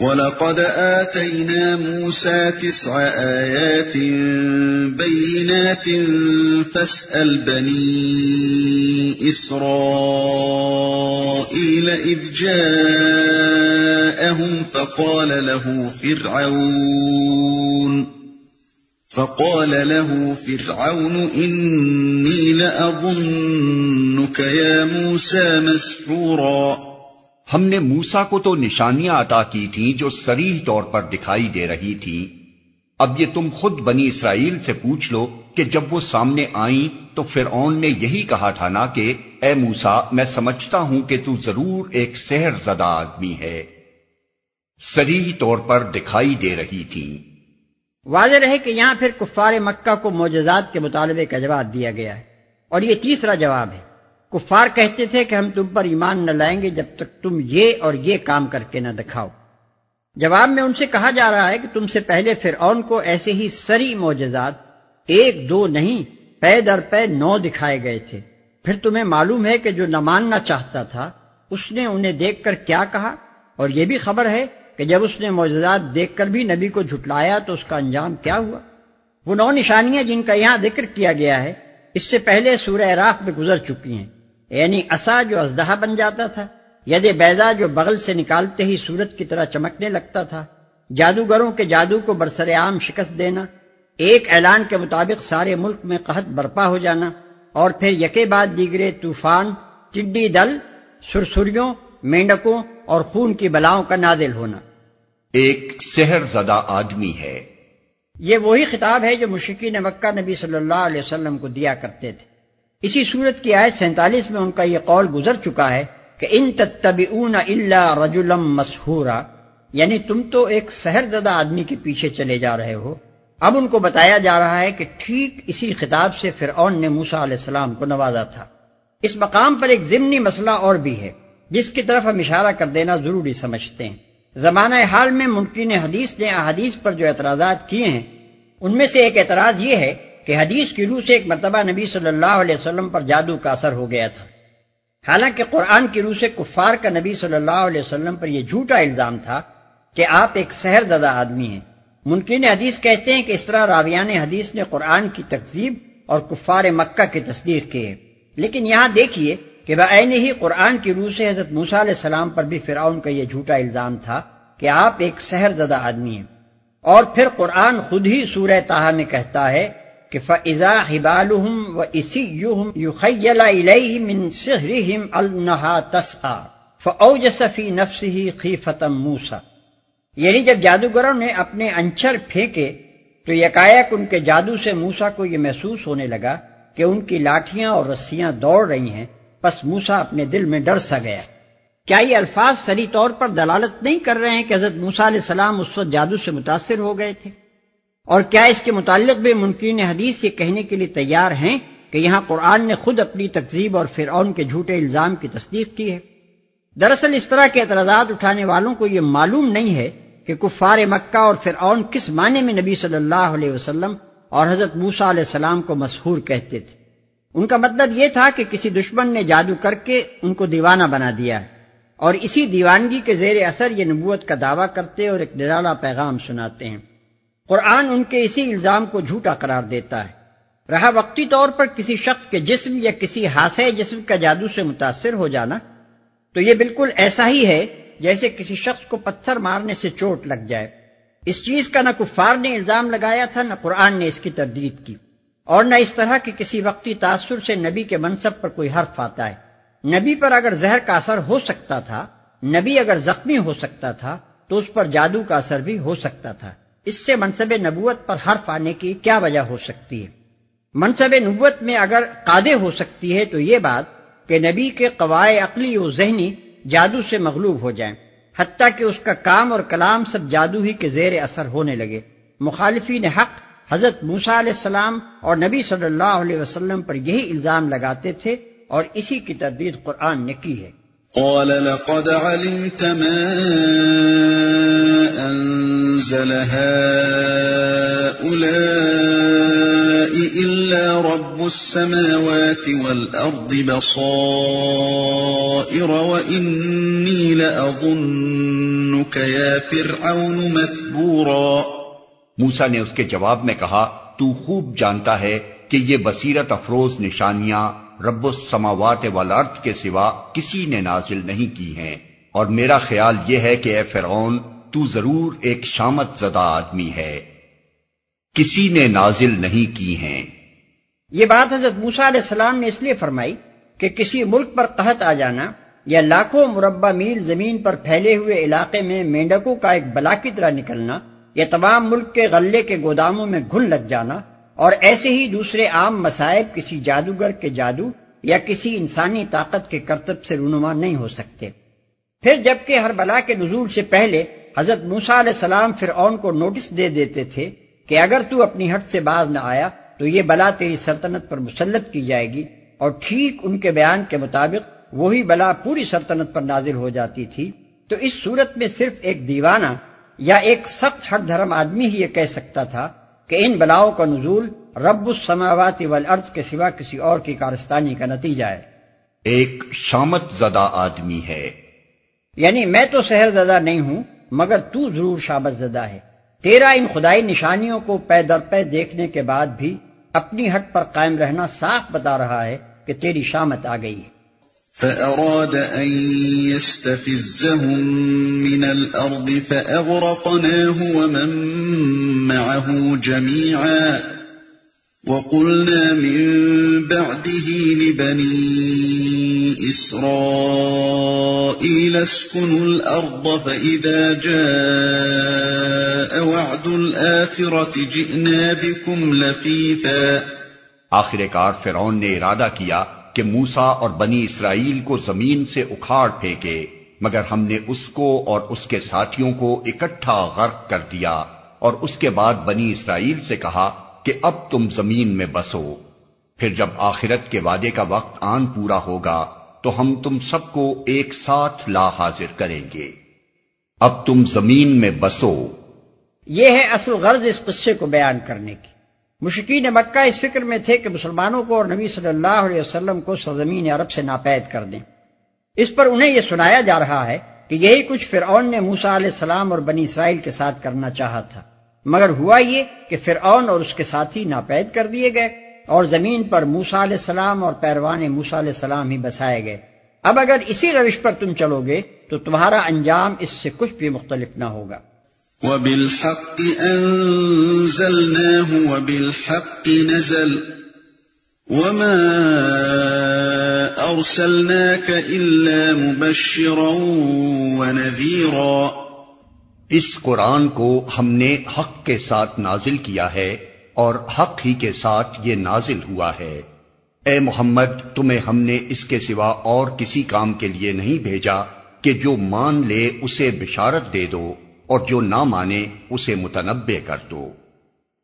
وَلَقَدْ آتَيْنَا مُوسَى تِسْعَ آيَاتٍ بَيِّنَاتٍ فَاسْأَلْ بَنِي إِسْرَائِيلَ إِذْ جَاءَهُمْ فَقَالَ لَهُ فِرْعَوْنُ فقال له فرعون إني لأظنك يا موسى مسحورا ہم نے موسا کو تو نشانیاں عطا کی تھیں جو سریح طور پر دکھائی دے رہی تھی اب یہ تم خود بنی اسرائیل سے پوچھ لو کہ جب وہ سامنے آئیں تو فرعون نے یہی کہا تھا نا کہ، اے موسا میں سمجھتا ہوں کہ تو ضرور ایک سحر زدہ آدمی ہے۔ سریح طور پر دکھائی دے رہی تھی واضح رہے کہ یہاں پھر کفار مکہ کو معجزات کے مطالبے کا جواب دیا گیا ہے۔ اور یہ تیسرا جواب ہے۔ کفار کہتے تھے کہ ہم تم پر ایمان نہ لائیں گے جب تک تم یہ اور یہ کام کر کے نہ دکھاؤ۔ جواب میں ان سے کہا جا رہا ہے کہ تم سے پہلے فرعون کو ایسے ہی سری معجزات، ایک دو نہیں، پے در پے نو دکھائے گئے تھے۔ پھر تمہیں معلوم ہے کہ جو نہ ماننا چاہتا تھا، اس نے انہیں دیکھ کر کیا کہا؟ اور یہ بھی خبر ہے کہ جب اس نے معجزات دیکھ کر بھی نبی کو جھٹلایا تو اس کا انجام کیا ہوا؟ وہ نو نشانیاں جن کا یہاں ذکر کیا گیا ہے، اس سے پہلے سورہ راف میں گزر چکی ہیں۔ یعنی اصا جو ازدہا بن جاتا تھا ید بیضا جو بغل سے نکالتے ہی سورت کی طرح چمکنے لگتا تھا۔ جادوگروں کے جادو کو برسر عام شکست دینا ایک اعلان کے مطابق سارے ملک میں قحط برپا ہو جانا اور پھر یکے بعد دیگرے طوفان ٹڈی دل سرسریوں مینڈکوں اور خون کی بلاؤں کا نازل ہونا۔ ایک سحر زدہ آدمی ہے۔ یہ وہی خطاب ہے جو مشکین مکہ نبی صلی اللہ علیہ وسلم کو دیا کرتے تھے۔ اسی صورت کی آیت سینتالیس میں ان کا یہ قول گزر چکا ہے کہ ان تتبعون الا رجلم مسحورا یعنی تم تو ایک سہر زدہ آدمی کے پیچھے چلے جا رہے ہو۔ اب ان کو بتایا جا رہا ہے کہ ٹھیک اسی خطاب سے فرعون نے موسا علیہ السلام کو نوازا تھا۔ اس مقام پر ایک ضمنی مسئلہ اور بھی ہے، جس کی طرف ہم اشارہ کر دینا ضروری سمجھتے ہیں۔ زمانہ حال میں ممکن حدیث نے احادیث پر جو اعتراضات کیے ہیں، ان میں سے ایک اعتراض یہ ہے کہ حدیث کی روح سے ایک مرتبہ نبی صلی اللہ علیہ وسلم پر جادو کا اثر ہو گیا تھا۔ حالانکہ قرآن کی روح سے کفار کا نبی صلی اللہ علیہ وسلم پر یہ جھوٹا الزام تھا کہ آپ ایک سہر زدہ آدمی ہیں۔ ممکن حدیث کہتے ہیں کہ اس طرح راویان حدیث نے قرآن کی تقزیب اور کفار مکہ کی تصدیق کی ہے۔ لیکن یہاں دیکھیے کہ بعین ہی قرآن کی روح سے حضرت موسیٰ علیہ السلام پر بھی فرعون کا یہ جھوٹا الزام تھا کہ آپ ایک سہر زدہ آدمی ہیں۔ اور پھر قرآن خود ہی سورہ تاہا میں کہتا ہے کہ فضا ہبالحم و اسی فوجسفی نفس ہی خی فتم موسا یعنی جب جادوگروں نے اپنے انچر پھینکے تو یکایک ان کے جادو سے موسا کو یہ محسوس ہونے لگا کہ ان کی لاٹیاں اور رسیاں دوڑ رہی ہیں، پس موسا اپنے دل میں ڈر سا گیا۔ کیا یہ الفاظ سری طور پر دلالت نہیں کر رہے ہیں کہ حضرت موسا علیہ السلام اس وقت جادو سے متاثر ہو گئے تھے؟ اور کیا اس کے متعلق بھی ممکن حدیث یہ کہنے کے لیے تیار ہیں کہ یہاں قرآن نے خود اپنی تقزیب اور فرعون کے جھوٹے الزام کی تصدیق کی ہے؟ دراصل اس طرح کے اعتراضات اٹھانے والوں کو یہ معلوم نہیں ہے کہ کفار مکہ اور فرعون کس معنی میں نبی صلی اللہ علیہ وسلم اور حضرت موسا علیہ السلام کو مسحور کہتے تھے۔ ان کا مطلب یہ تھا کہ کسی دشمن نے جادو کر کے ان کو دیوانہ بنا دیا ہے اور اسی دیوانگی کے زیر اثر یہ نبوت کا دعویٰ کرتے اور ایک نرالا پیغام سناتے ہیں۔ قرآن ان کے اسی الزام کو جھوٹا قرار دیتا ہے۔ رہا وقتی طور پر کسی شخص کے جسم یا کسی ہاسے جسم کا جادو سے متاثر ہو جانا، تو یہ بالکل ایسا ہی ہے جیسے کسی شخص کو پتھر مارنے سے چوٹ لگ جائے۔ اس چیز کا نہ کفار نے الزام لگایا تھا، نہ قرآن نے اس کی تردید کی۔ اور نہ اس طرح کے کسی وقتی تاثر سے نبی کے منصب پر کوئی حرف آتا ہے۔ نبی پر اگر زہر کا اثر ہو سکتا تھا، نبی اگر زخمی ہو سکتا تھا، تو اس پر جادو کا اثر بھی ہو سکتا تھا۔ اس سے منصب نبوت پر حرف آنے کی کیا وجہ ہو سکتی ہے؟ منصب نبوت میں اگر قادے ہو سکتی ہے تو یہ بات کہ نبی کے قواعد عقلی و ذہنی جادو سے مغلوب ہو جائیں، حتیٰ کہ اس کا کام اور کلام سب جادو ہی کے زیر اثر ہونے لگے۔ مخالفین حق حضرت موسا علیہ السلام اور نبی صلی اللہ علیہ وسلم پر یہی الزام لگاتے تھے اور اسی کی تردید قرآن نے کی ہے۔ قال لقد علمت ما أنزل هؤلاء إلا إلا رب السماوات والأرض بصائر وإني لأظنك يا فرعون مثبورا موسا نے اس کے جواب میں کہا، تو خوب جانتا ہے کہ یہ بصیرت افروز نشانیاں رب السماوات والارض کے سوا کسی نے نازل نہیں کی ہیں۔ اور میرا خیال یہ ہے کہ اے فرعون تو ضرور ایک شامت زدہ آدمی ہے۔ کسی نے نازل نہیں کی ہیں۔ یہ بات حضرت موسا علیہ السلام نے اس لیے فرمائی کہ کسی ملک پر قحط آ جانا یا لاکھوں مربع میل زمین پر پھیلے ہوئے علاقے میں مینڈکوں کا ایک بلا کی طرح نکلنا یا تمام ملک کے غلے کے گوداموں میں گھن لگ جانا اور ایسے ہی دوسرے عام مسائب کسی جادوگر کے جادو یا کسی انسانی طاقت کے کرتب سے رونما نہیں ہو سکتے۔ پھر جبکہ ہر بلا کے نزول سے پہلے حضرت موسا علیہ السلام فرعون کو نوٹس دے دیتے تھے کہ اگر تو اپنی ہٹ سے باز نہ آیا تو یہ بلا تیری سلطنت پر مسلط کی جائے گی اور ٹھیک ان کے بیان کے مطابق وہی بلا پوری سلطنت پر نازل ہو جاتی تھی تو اس صورت میں صرف ایک دیوانہ یا ایک سخت ہٹ دھرم آدمی ہی یہ کہہ سکتا تھا کہ ان بلاؤں کا نزول رب السماوات والارض کے سوا کسی اور کی کارستانی کا نتیجہ ہے۔ ایک شامت زدہ آدمی ہے۔ یعنی میں تو سہر زدہ نہیں ہوں مگر تو ضرور شابت زدہ ہے۔ تیرا ان خدائی نشانیوں کو پے در پے دیکھنے کے بعد بھی اپنی ہٹ پر قائم رہنا صاف بتا رہا ہے کہ تیری شامت آ گئی ہے۔ فأراد أن يستفزهم من الأرض فأغرقناه ومن معه جميعا وقلنا من بعده لبني إسرائيل اسكنوا الأرض فإذا جاء وعد الآخرة جئنا بكم لفيفا. آخر کار فرعون نے ارادہ کیا کہ موسا اور بنی اسرائیل کو زمین سے اکھاڑ پھینکے، مگر ہم نے اس کو اور اس کے ساتھیوں کو اکٹھا غرق کر دیا اور اس کے بعد بنی اسرائیل سے کہا کہ اب تم زمین میں بسو۔ پھر جب آخرت کے وعدے کا وقت آن پورا ہوگا، تو ہم تم سب کو ایک ساتھ لا حاضر کریں گے۔ اب تم زمین میں بسو۔ یہ ہے اصل غرض اس قصے کو بیان کرنے کی۔ مشکین مکہ اس فکر میں تھے کہ مسلمانوں کو اور نبی صلی اللہ علیہ وسلم کو سرزمین عرب سے ناپید کر دیں۔ اس پر انہیں یہ سنایا جا رہا ہے کہ یہی کچھ فرعون نے موسا علیہ السلام اور بنی اسرائیل کے ساتھ کرنا چاہا تھا۔ مگر ہوا یہ کہ فرعون اور اس کے ساتھی ناپید کر دیے گئے اور زمین پر موسا علیہ السلام اور پیروان موسا علیہ السلام ہی بسائے گئے۔ اب اگر اسی روش پر تم چلو گے تو تمہارا انجام اس سے کچھ بھی مختلف نہ ہوگا۔ وبالحق أنزلناه وبالحق نزل۔ وما أرسلناك إلا مبشرا ونذيرا۔ اس قرآن کو ہم نے حق کے ساتھ نازل کیا ہے اور حق ہی کے ساتھ یہ نازل ہوا ہے۔ اے محمد، تمہیں ہم نے اس کے سوا اور کسی کام کے لیے نہیں بھیجا کہ جو مان لے اسے بشارت دے دو اور جو نہ مانے اسے متنبع کر دو۔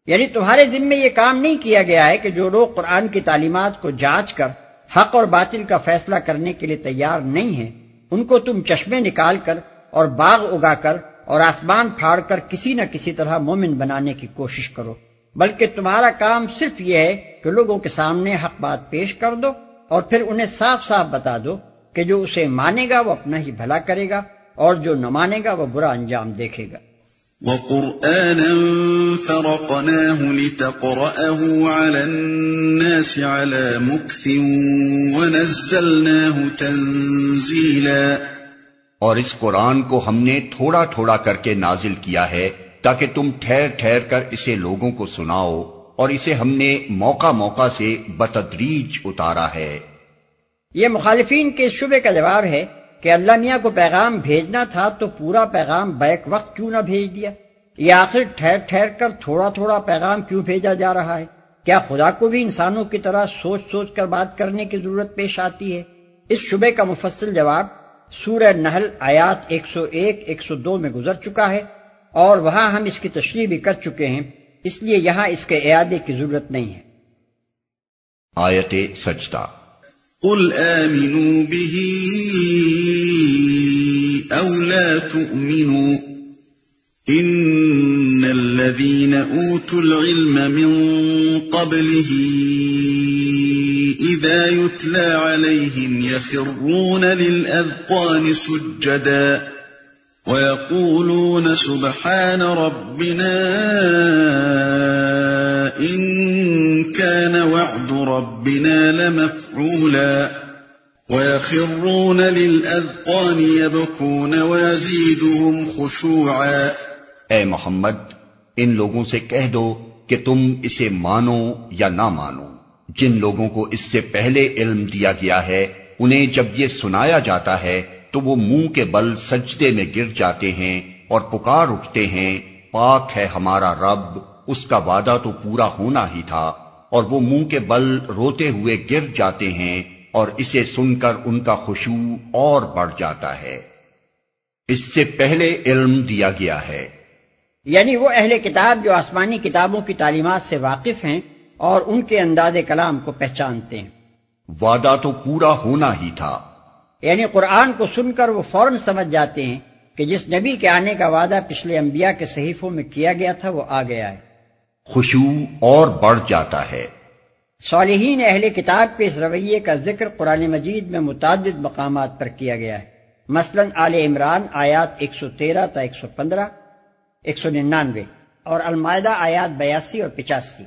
یعنی تمہارے دن میں یہ کام نہیں کیا گیا ہے کہ جو لوگ قرآن کی تعلیمات کو جانچ کر حق اور باطل کا فیصلہ کرنے کے لیے تیار نہیں ہیں، ان کو تم چشمے نکال کر اور باغ اگا کر اور آسمان پھاڑ کر کسی نہ کسی طرح مومن بنانے کی کوشش کرو۔ بلکہ تمہارا کام صرف یہ ہے کہ لوگوں کے سامنے حق بات پیش کر دو اور پھر انہیں صاف صاف بتا دو کہ جو اسے مانے گا وہ اپنا ہی بھلا کرے گا اور جو نہ مانے گا وہ برا انجام دیکھے گا۔ وَقُرْآنًا فَرَقْنَاهُ لِتَقْرَأَهُ عَلَى النَّاسِ عَلَى مُكْثٍ وَنَزَّلْنَاهُ تَنزِيلًا اور اس قرآن کو ہم نے تھوڑا تھوڑا کر کے نازل کیا ہے تاکہ تم ٹھہر ٹھہر کر اسے لوگوں کو سناؤ اور اسے ہم نے موقع موقع سے بتدریج اتارا ہے۔ یہ مخالفین کے شبے کا جواب ہے کہ اللہ میاں کو پیغام بھیجنا تھا تو پورا پیغام بیک وقت کیوں نہ بھیج دیا؟ یہ آخر ٹھہر ٹھہر کر تھوڑا تھوڑا پیغام کیوں بھیجا جا رہا ہے؟ کیا خدا کو بھی انسانوں کی طرح سوچ سوچ کر بات کرنے کی ضرورت پیش آتی ہے؟ اس شبے کا مفصل جواب سورہ نحل آیات 101 102 میں گزر چکا ہے اور وہاں ہم اس کی تشریح بھی کر چکے ہیں اس لیے یہاں اس کے اعادے کی ضرورت نہیں ہے۔ آیت سجدہ۔ قل آمنوا به أو لا تؤمنوا إن والذين أوتوا العلم من قبله إذا يتلى عليهم يخرون للأذقان سجدا ويقولون سبحان ربنا إن كان وعد ربنا لمفعولا ويخرون للأذقان يبكون ويزيدهم خشوعا اے محمد، ان لوگوں سے کہہ دو کہ تم اسے مانو یا نہ مانو۔ جن لوگوں کو اس سے پہلے علم دیا گیا ہے، انہیں جب یہ سنایا جاتا ہے، تو وہ منہ کے بل سجدے میں گر جاتے ہیں اور پکار اٹھتے ہیں، پاک ہے ہمارا رب، اس کا وعدہ تو پورا ہونا ہی تھا۔ اور وہ منہ کے بل روتے ہوئے گر جاتے ہیں اور اسے سن کر ان کا خوشبو اور بڑھ جاتا ہے۔ اس سے پہلے علم دیا گیا ہے۔ یعنی وہ اہل کتاب جو آسمانی کتابوں کی تعلیمات سے واقف ہیں اور ان کے انداز کلام کو پہچانتے ہیں۔ وعدہ تو پورا ہونا ہی تھا۔ یعنی قرآن کو سن کر وہ فوراً سمجھ جاتے ہیں کہ جس نبی کے آنے کا وعدہ پچھلے انبیاء کے صحیفوں میں کیا گیا تھا وہ آ گیا ہے۔ خوشو اور بڑھ جاتا ہے۔ صالحین اہل کتاب کے اس رویے کا ذکر قرآن مجید میں متعدد مقامات پر کیا گیا ہے۔ مثلا آل عمران آیات 113 تا 115 ایک سو ننانوے اور المائدہ آیات بیاسی اور پچاسی۔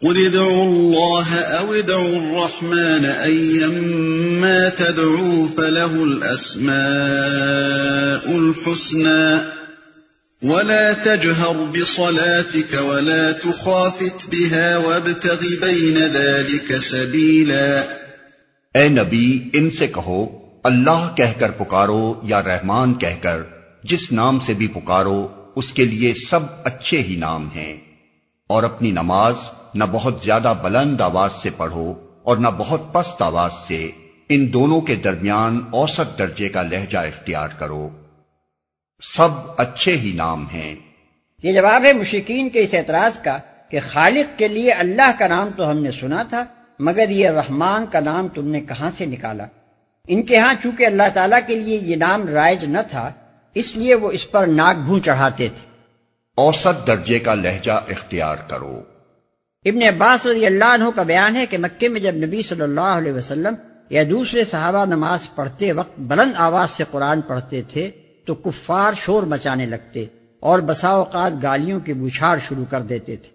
قل ادعوا الله او ادعوا الرحمن ايما تدعوا فله الاسماء الحسنى ولا تجهر بصلاتك ولا تخافت بها وابتغ بين ذلك سبيلا اے نبی ان سے کہو اللہ کہہ کر پکارو یا رحمان کہہ کر جس نام سے بھی پکارو اس کے لیے سب اچھے ہی نام ہیں۔ اور اپنی نماز نہ بہت زیادہ بلند آواز سے پڑھو اور نہ بہت پست آواز سے ان دونوں کے درمیان اوسط درجے کا لہجہ اختیار کرو۔ سب اچھے ہی نام ہیں۔ یہ جواب ہے مشکین کے اس اعتراض کا کہ خالق کے لیے اللہ کا نام تو ہم نے سنا تھا، مگر یہ رحمان کا نام تم نے کہاں سے نکالا؟ ان کے ہاں چونکہ اللہ تعالیٰ کے لیے یہ نام رائج نہ تھا اس لیے وہ اس پر ناک بھون چڑھاتے تھے۔ اوسط درجے کا لہجہ اختیار کرو۔ ابن عباس رضی اللہ عنہ کا بیان ہے کہ مکے میں جب نبی صلی اللہ علیہ وسلم یا دوسرے صحابہ نماز پڑھتے وقت بلند آواز سے قرآن پڑھتے تھے تو کفار شور مچانے لگتے اور بسا اوقات گالیوں کی بچھاڑ شروع کر دیتے تھے۔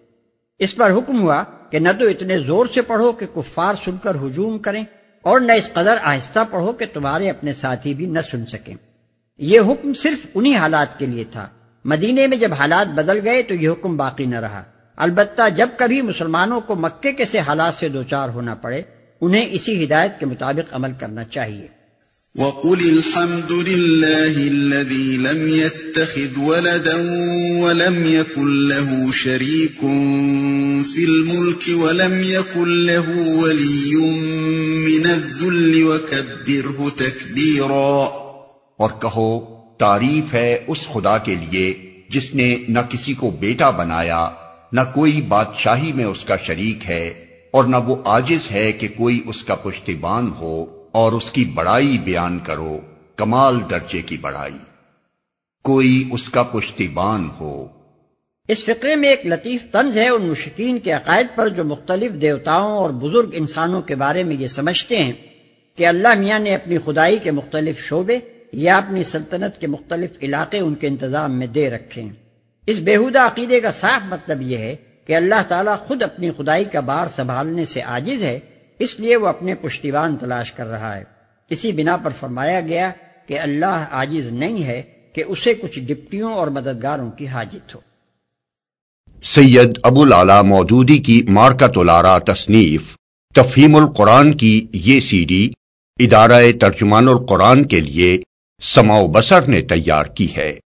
اس پر حکم ہوا کہ نہ تو اتنے زور سے پڑھو کہ کفار سن کر ہجوم کریں اور نہ اس قدر آہستہ پڑھو کہ تمہارے اپنے ساتھی بھی نہ سن سکیں۔ یہ حکم صرف انہی حالات کے لیے تھا۔ مدینے میں جب حالات بدل گئے تو یہ حکم باقی نہ رہا۔ البتہ جب کبھی مسلمانوں کو مکے کے سے حالات سے دوچار ہونا پڑے، انہیں اسی ہدایت کے مطابق عمل کرنا چاہیے۔ وَقُلِ الْحَمْدُ لِلَّهِ الَّذِي لَمْ يَتَّخِذْ وَلَدًا وَلَمْ يَكُنْ لَهُ شَرِيكٌ فِي الْمُلْكِ وَلَمْ يَكُنْ لَهُ وَلِيٌّ مِّنَ الذُّلِّ وَكَبِّرْهُ تَكْبِيرًا۔ اور کہو، تعریف ہے اس خدا کے لیے جس نے نہ کسی کو بیٹا بنایا، نہ کوئی بادشاہی میں اس کا شریک ہے، اور نہ وہ آجز ہے کہ کوئی اس کا پشتیبان ہو اور اس کی بڑائی بیان کرو، کمال درجے کی بڑائی۔ کوئی اس کا پشتیبان ہو۔ اس فقرے میں ایک لطیف طنز ہے ان مشکین کے عقائد پر جو مختلف دیوتاؤں اور بزرگ انسانوں کے بارے میں یہ سمجھتے ہیں کہ اللہ میاں نے اپنی خدائی کے مختلف شعبے یا اپنی سلطنت کے مختلف علاقے ان کے انتظام میں دے رکھے ہیں اس بےحدہ عقیدے کا صاف مطلب یہ ہے کہ اللہ تعالیٰ خود اپنی خدائی کا بار سنبھالنے سے عاجز ہے، اس لیے وہ اپنے پشتیوان تلاش کر رہا ہے۔ اسی بنا پر فرمایا گیا کہ اللہ عاجز نہیں ہے کہ اسے کچھ ڈپٹیوں اور مددگاروں کی حاجت ہو۔ سید ابو العلا مودودی کی مارکت الارا تصنیف، تفہیم القرآن کی یہ سی ڈی ادارہ ترجمان القرآن کے لیے سماؤ بسر نے تیار کی ہے۔